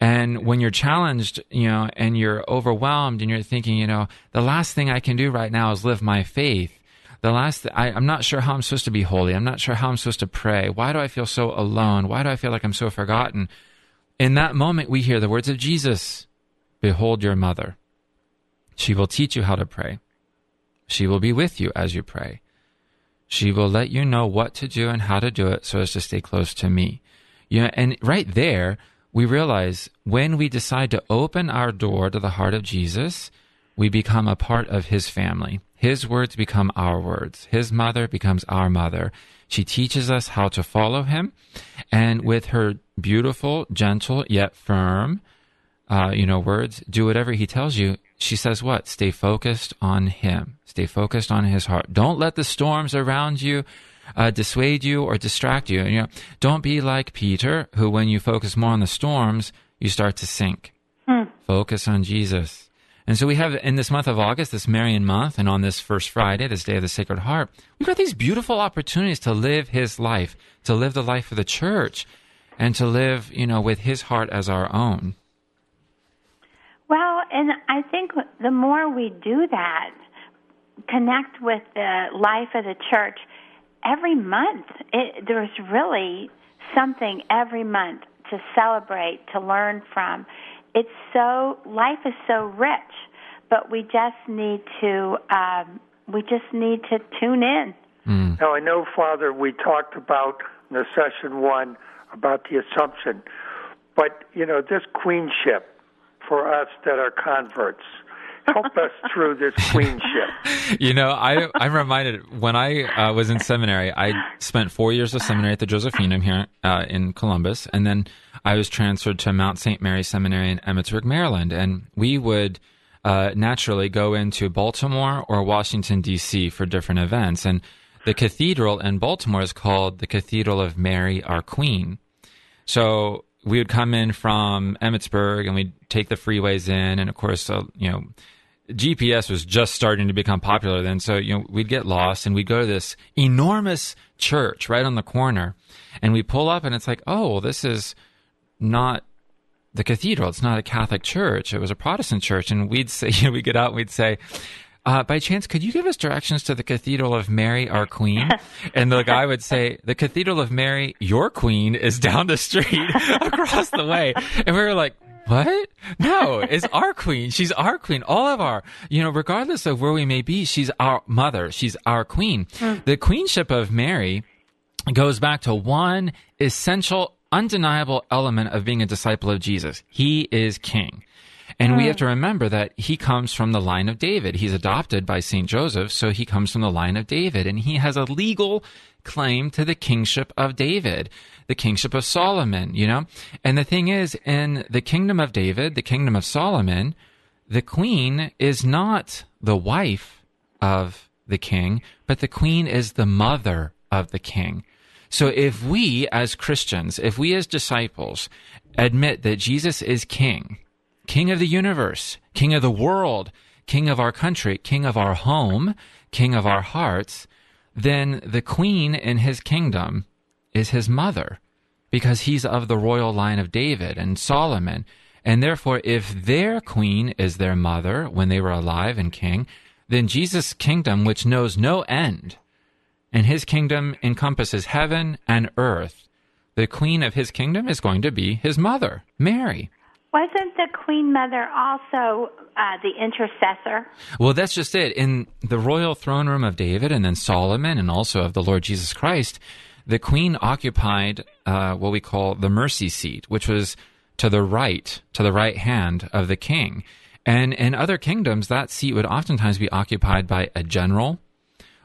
And when you're challenged, you know, and you're overwhelmed and you're thinking, you know, the last thing I can do right now is live my faith. The last, I, I'm not sure how I'm supposed to be holy. I'm not sure how I'm supposed to pray. Why do I feel so alone? Why do I feel like I'm so forgotten? In that moment, we hear the words of Jesus Behold your mother. She will teach you how to pray. She will be with you as you pray. She will let you know what to do and how to do it so as to stay close to me. You know, and right there, we realize when we decide to open our door to the heart of Jesus, we become a part of his family. His words become our words. His mother becomes our mother. She teaches us how to follow him. And with her beautiful, gentle, yet firm, uh, you know, words, do whatever he tells you. She says what? Stay focused on him. Stay focused on his heart. Don't let the storms around you uh, dissuade you or distract you. You know, don't be like Peter, who when you focus more on the storms, you start to sink. Focus on Jesus. And so we have in this month of August, this Marian month, and on this first Friday, this day of the Sacred Heart, we've got these beautiful opportunities to live his life, to live the life of the church, and to live, you know, with his heart as our own. Well, and I think the more we do that, connect with the life of the church, every month, it, there's really something every month to celebrate, to learn from. It's so, life is so rich, but we just need to, um, we just need to tune in. Now, I know, Father, we talked about in the session one about the Assumption, but, you know, this queenship for us that are converts, help us through this queenship. (laughs) You know, I I'm reminded when I uh, was in seminary, I spent four years of seminary at the Josephinum here uh, in Columbus, and then I was transferred to Mount St. Mary Seminary in Emmitsburg, Maryland, and we would. Uh, naturally, go into Baltimore or Washington D.C. for different events, and the cathedral in Baltimore is called the Cathedral of Mary, our Queen. So we would come in from Emmitsburg and we'd take the freeways in, and of course, uh, you know, GPS was just starting to become popular then. So you know, we'd get lost and we'd go to this enormous church right on the corner, and we pull up and it's like, oh, this is not the cathedral. It's not a Catholic church. It was a Protestant church, and we'd say, you (laughs) know, we get out and we'd say. Uh, by chance, could you give us directions to the Cathedral of Mary, our Queen? (laughs) And the guy would say, the Cathedral of Mary, your Queen, is down the street (laughs) across the way. And we were like, what? No, it's our queen. She's our queen. All of our, you know, regardless of where we may be, she's our mother. She's our queen. Mm. The queenship of Mary goes back to one essential, undeniable element of being a disciple of Jesus. He is king. And we have hmm. to remember that he comes from the line of David. He's adopted by St. Joseph, so he comes from the line of David. And he has a legal claim to the kingship of David, the kingship of Solomon, you know? And the thing is, in the kingdom of David, the kingdom of Solomon, the queen is not the wife of the king, but the queen is the mother of the king. So if we as Christians, if we as disciples admit that Jesus is king, king of the universe, king of the world, king of our country, king of our home, king of our hearts, then the queen in his kingdom is his mother because he's of the royal line of David and Solomon. And therefore, if their queen is their mother when they were alive and king, then Jesus' kingdom, which knows no end, and his kingdom encompasses heaven and earth, the queen of his kingdom is going to be his mother, Mary. Wasn't the Queen Mother also uh, the intercessor? Well, that's just it. In the royal throne room of David and then Solomon and also of the Lord Jesus Christ, the Queen occupied uh, what we call the mercy seat, which was to the right, to the right hand of the king. And in other kingdoms, that seat would oftentimes be occupied by a general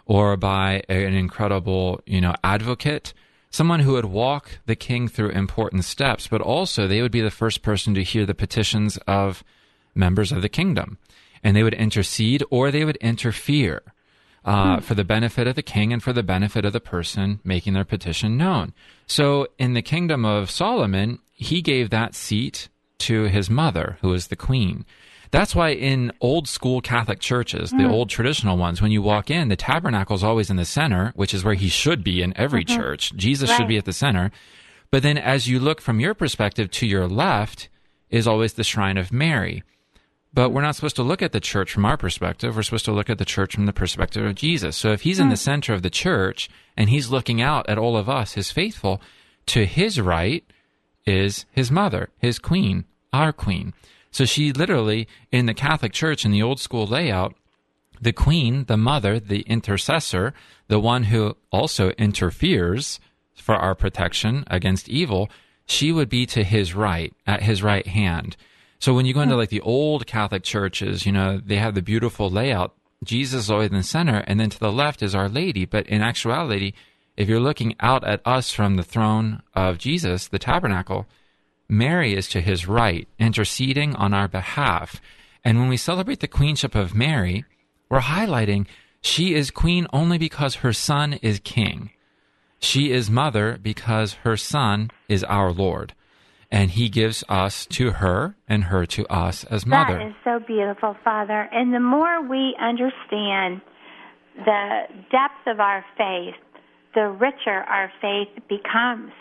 or by an incredible, you know, advocate someone who would walk the king through important steps, but also they would be the first person to hear the petitions of members of the kingdom. And they would intercede or they would interfere uh, hmm. for the benefit of the king and for the benefit of the person making their petition known. So in the kingdom of Solomon, he gave that seat to his mother, who was the queen. That's why in old school Catholic churches, mm. the hmm. old traditional ones, when you walk in, the tabernacle is always in the center, which is where he should be in every mm-hmm. church. Jesus right. should be at the center. But then as you look from your perspective to your left is always the shrine of Mary. But we're not supposed to look at the church from our perspective. We're supposed to look at the church from the perspective of Jesus. So if he's in the hmm. center of the church and he's looking out at all of us, his faithful, to his right is his mother, his queen, our queen. So she literally, in the Catholic Church, in the old school layout, the queen, the mother, the intercessor, the one who also interferes for our protection against evil, she would be to his right, at his right hand. So when you go into hmm. like the old Catholic churches, you know, they have the beautiful layout. Jesus is always in the center, and then to the left is Our Lady. But in actuality, if you're looking out at us from the throne of Jesus, the tabernacle, Mary is to his right, interceding on our behalf. And when we celebrate the queenship of Mary, we're highlighting she is queen only because her son is king. She is mother because her son is our Lord. And he gives us to her and her to us as mother. That is so beautiful, Father. And the more we understand the depth of our faith, the richer our faith becomes.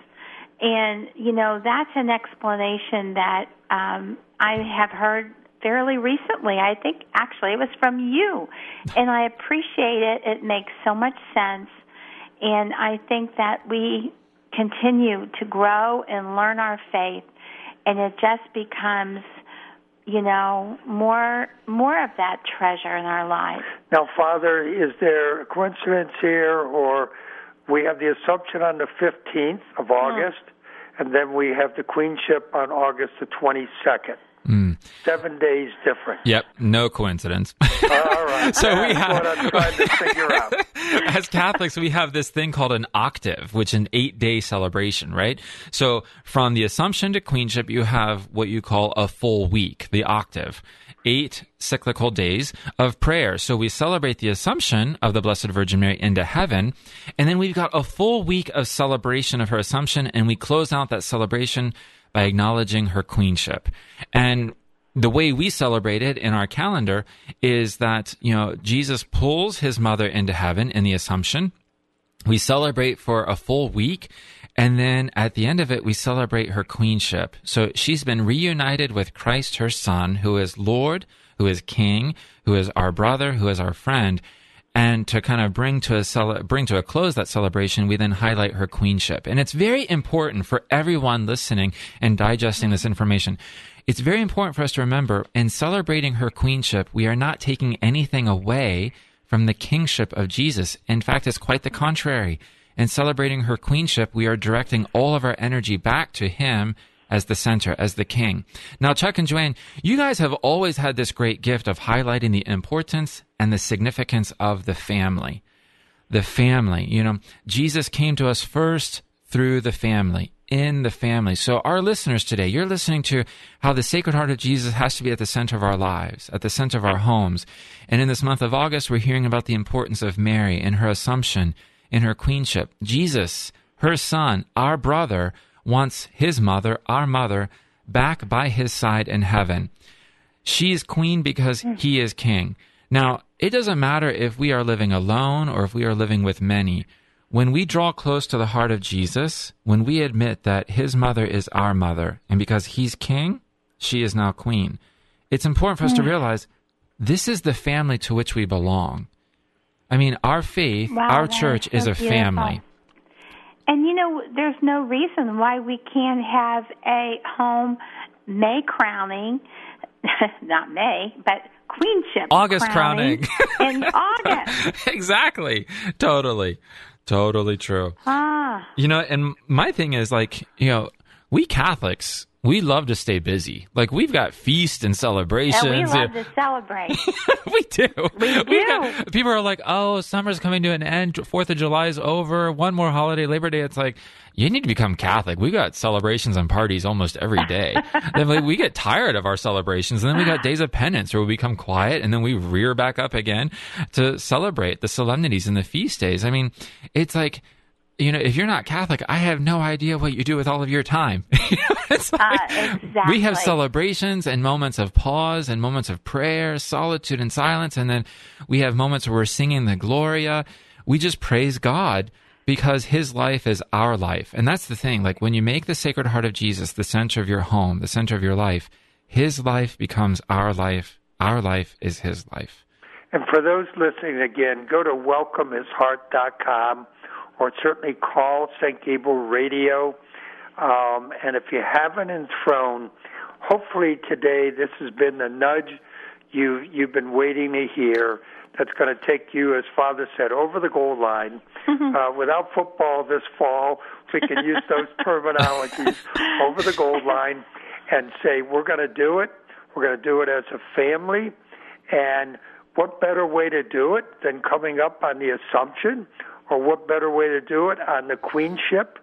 And, you know, that's an explanation that um, I have heard fairly recently. I think actually it was from you. And I appreciate it. It makes so much sense. And I think that we continue to grow and learn our faith and it just becomes you know more more of that treasure in our lives now father is there a coincidence here or we have the Assumption on the 15th of hmm. August, and then we have the Queenship on August the 22nd. Mm. Seven days different. Yep, no coincidence. (laughs) All right. So we That's have- what I'm trying to figure out. (laughs) As Catholics, we have this thing called an octave, which is an eight day celebration, right? So from the Assumption to Queenship, you have what you call a full week, the octave. Eight cyclical days of prayer. So we celebrate the Assumption of the Blessed Virgin Mary into heaven. And then we've got a full week of celebration of her Assumption. And we close out that celebration by acknowledging her queenship. And the way we celebrate it in our calendar is that, you know, Jesus pulls his mother into heaven in the Assumption. We celebrate for a full week. And then at the end of it, we celebrate her queenship. So she's been reunited with Christ, her son, who is Lord, who is King, who is our brother, who is our friend. And to kind of bring to a cele- bring to a close that celebration, we then highlight her queenship. And it's very important for everyone listening and digesting this information. It's very important for us to remember in celebrating her queenship, we are not taking anything away from the kingship of Jesus. In fact, it's quite the contrary. In celebrating her queenship, we are directing all of our energy back to him as the center, as the king. Now, Chuck and Joanne, you guys have always had this great gift of highlighting the importance and the significance of the family. The family, you know, Jesus came to us first through the family, in the family. So, our listeners today, you're listening to how the Sacred Heart of Jesus has to be at the center of our lives, at the center of our homes. And in this month of August, we're hearing about the importance of Mary and her assumption in her queenship. Jesus, her son, our brother, wants his mother, our mother, back by his side in heaven. She is queen because he is king. Now, it doesn't matter if we are living alone or if we are living with many. When we draw close to the heart of Jesus, when we admit that his mother is our mother, and because he's king, she is now queen, it's important for us to mm. realize this is the family to which we belong. I mean, our faith, Wow, our church so is a beautiful. family. And you know, there's no reason why we can't have a home May crowning, (laughs) not May, but queenship August crowning, crowning. in (laughs) August. exactly. Totally. Totally true. Ah, You know, and my thing is like, you know, we Catholics, we love to stay busy. Like we've got feasts and celebrations. and we love to celebrate. (laughs) we do. We do. got- people are like, "Oh, summer's coming to an end. Fourth of July is over. One more holiday, Labor Day." It's like you need to become Catholic. We got celebrations and parties almost every day. (laughs) then we, we get tired of our celebrations, and then we got days of penance where we become quiet, and then we rear back up again to celebrate the solemnities and the feast days. I mean, it's like. You know, if you're not Catholic, I have no idea what you do with all of your time. (laughs) It's like, Uh, We have celebrations and moments of pause and moments of prayer, solitude and silence, and then we have moments where we're singing the Gloria. We just praise God because His life is our life, and that's the thing. Like when you make the Sacred Heart of Jesus the center of your home, the center of your life, His life becomes our life. Our life is His life. And for those listening again, go to welcomehisheart.com or certainly call St. Gabriel Radio. Um, and if you haven't enthroned, hopefully today this has been the nudge you you've been waiting to hear. That's going to take you, as Father said, over the goal line. Uh, without football this fall, we can use those (laughs) terminologies over the goal line and say we're going to do it. We're going to do it as a family, and what better way to do it than coming up on the Assumption, or what better way to do it on the Queenship?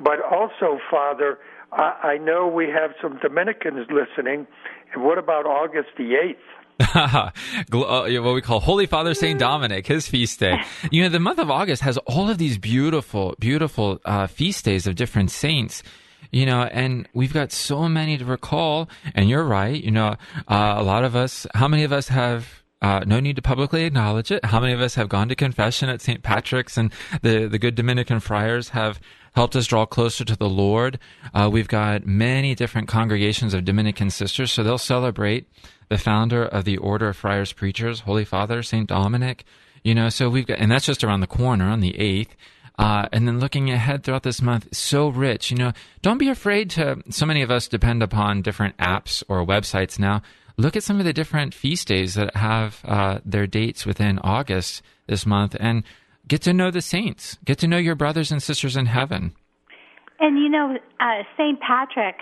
But also, Father, I, I know we have some Dominicans listening, and what about August the 8th? (laughs) Uh, what we call Holy Father Saint Dominic, his feast day. You know, the month of August has all of these beautiful, beautiful uh, feast days of different saints. You know, and we've got so many to recall. And you're right. You know, uh, a lot of us. How many of us have? Uh, no need to publicly acknowledge it. How many of us have gone to confession at St. Patrick's and the, the good Dominican friars have helped us draw closer to the Lord? Uh, we've got many different congregations of Dominican sisters, so they'll celebrate the founder of the Order of Friars Preachers, Holy Father St. Dominic. You know, so we've got, and that's just around the corner on the 8th. Uh, and then looking ahead throughout this month, so rich. You know, don't be afraid to. So many of us depend upon different apps or websites now. Look at some of the different feast days that have uh, their dates within August this month, and get to know the saints. Get to know your brothers and sisters in heaven. And you know, uh, St. Patrick,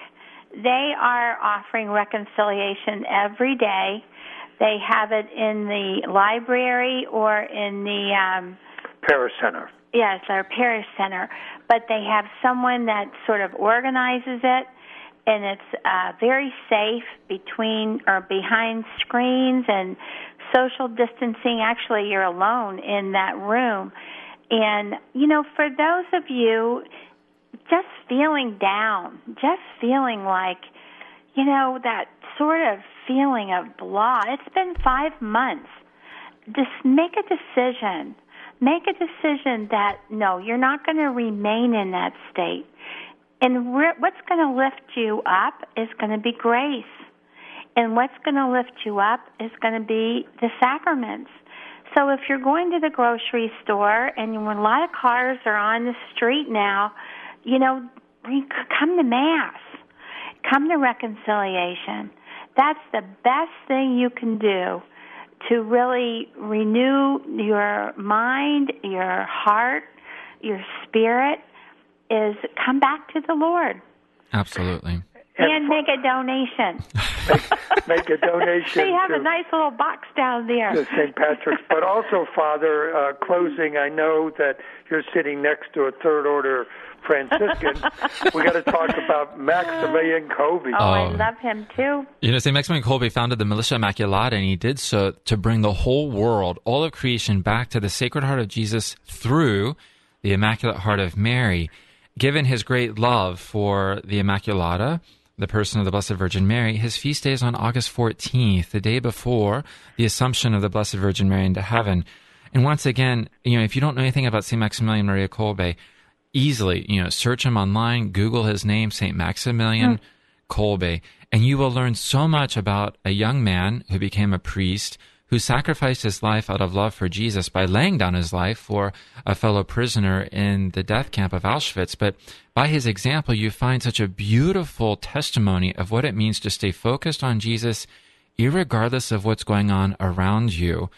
they are offering reconciliation every day. They have it in the library or in the um, Parish Center. Yes, our parish center. But they have someone that sort of organizes it, and it's uh, very safe between or behind screens and social distancing. Actually, you're alone in that room. And, you know, for those of you just feeling down, just feeling like, you know, that sort of feeling of blah, it's been five months. Just make a decision make a decision that no, you're not going to remain in that state. And re- what's going to lift you up is going to be grace. And what's going to lift you up is going to be the sacraments. So if you're going to the grocery store and when a lot of cars are on the street now, you know, come to Mass, come to reconciliation. That's the best thing you can do to really renew your mind, your heart, your spirit is come back to the Lord. Absolutely. And, make a donation. make, (laughs) make, a donation. they have a nice little box down there. To St. Patrick's. But also, Father, uh, closing, I know that you're sitting next to a third order Franciscan, (laughs) we got to talk about Maximilian Kolbe. Oh, I oh. love him too. You know, St. Maximilian Kolbe founded the Militia Immaculata, and he did so to bring the whole world, all of creation, back to the Sacred Heart of Jesus through the Immaculate Heart of Mary. Given his great love for the Immaculata, the person of the Blessed Virgin Mary, his feast day is on August 14th, the day before the Assumption of the Blessed Virgin Mary into heaven. And once again, you know, if you don't know anything about St. Maximilian Maria Kolbe, easily, you know, search him online, Google his name, St. Maximilian mm. Kolbe, and you will learn so much about a young man who became a priest who sacrificed his life out of love for Jesus by laying down his life for a fellow prisoner in the death camp of Auschwitz. But by his example, you find such a beautiful testimony of what it means to stay focused on Jesus, regardless of what's going on around you.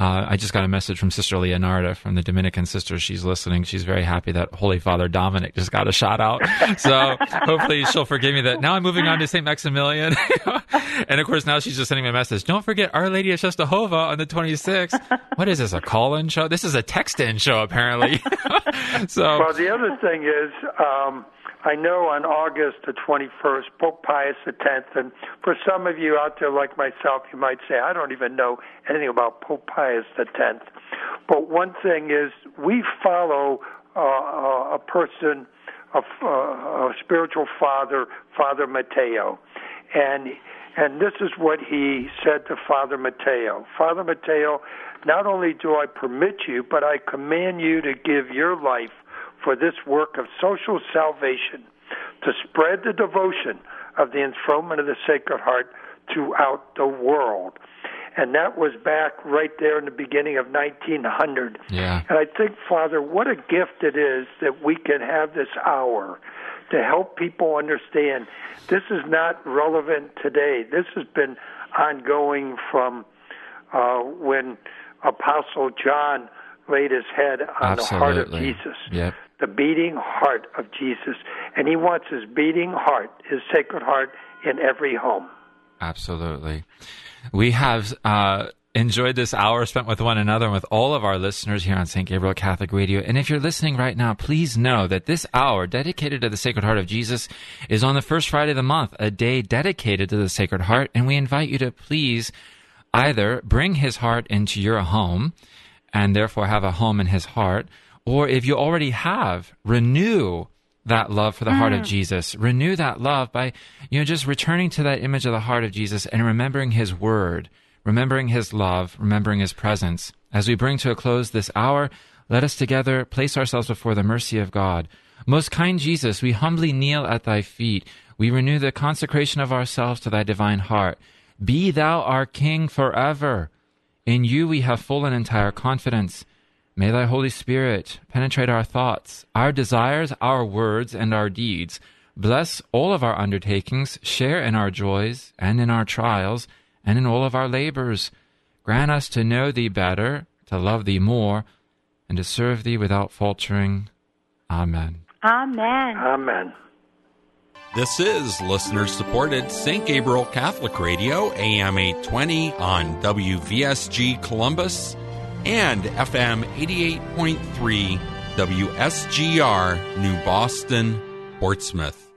Uh, I just got a message from Sister Leonarda from the Dominican sisters. She's listening. She's very happy that Holy Father Dominic just got a shout out. (laughs) So hopefully she'll forgive me that. Now I'm moving on to St. Maximilian. (laughs) and of course, now she's just sending me a message. Don't forget Our Lady of Czestochowa on the 26th. What is this, a call in show? This is a text in show, apparently. (laughs) so. Well, the other thing is, um, I know on August the 21st, Pope Pius X, and for some of you out there like myself, you might say, I don't even know anything about Pope Pius X. But one thing is, we follow uh, a person, a, a spiritual father, Father Mateo. And and this is what he said to Father Mateo. Father Mateo, not only do I permit you, but I command you to give your life for this work of social salvation to spread the devotion of the enthronement of the Sacred Heart throughout the world. And that was back right there in the beginning of 1900. Yeah. And I think, Father, what a gift it is that we can have this hour to help people understand this is not relevant today. This has been ongoing from uh, when Apostle John laid his head on Absolutely. the heart of Jesus. Yep the beating heart of Jesus. And he wants his beating heart, his sacred heart, in every home. Absolutely. We have uh, enjoyed this hour spent with one another and with all of our listeners here on St. Gabriel Catholic Radio. And if you're listening right now, please know that this hour dedicated to the Sacred Heart of Jesus is on the first Friday of the month, a day dedicated to the Sacred Heart. And we invite you to please either bring his heart into your home and therefore have a home in his heart or if you already have, renew that love for the mm. heart of mm. Jesus. Renew that love by, you know, just returning to that image of the heart of Jesus and remembering his word, remembering his love, remembering his presence. As we bring to a close this hour, let us together place ourselves before the mercy of God. Most kind Jesus, we humbly kneel at thy feet. We renew the consecration of ourselves to thy divine heart. Be thou our King forever. In you we have full and entire confidence. May thy Holy Spirit penetrate our thoughts, our desires, our words, and our deeds. Bless all of our undertakings, share in our joys and in our trials, and in all of our labors. Grant us to know thee better, to love thee more, and to serve thee without faltering. Amen. Amen. Amen. This is listener supported St. Gabriel Catholic Radio, AM 820 on WVSG Columbus and FM 88.3 WSGR New Boston, Portsmouth.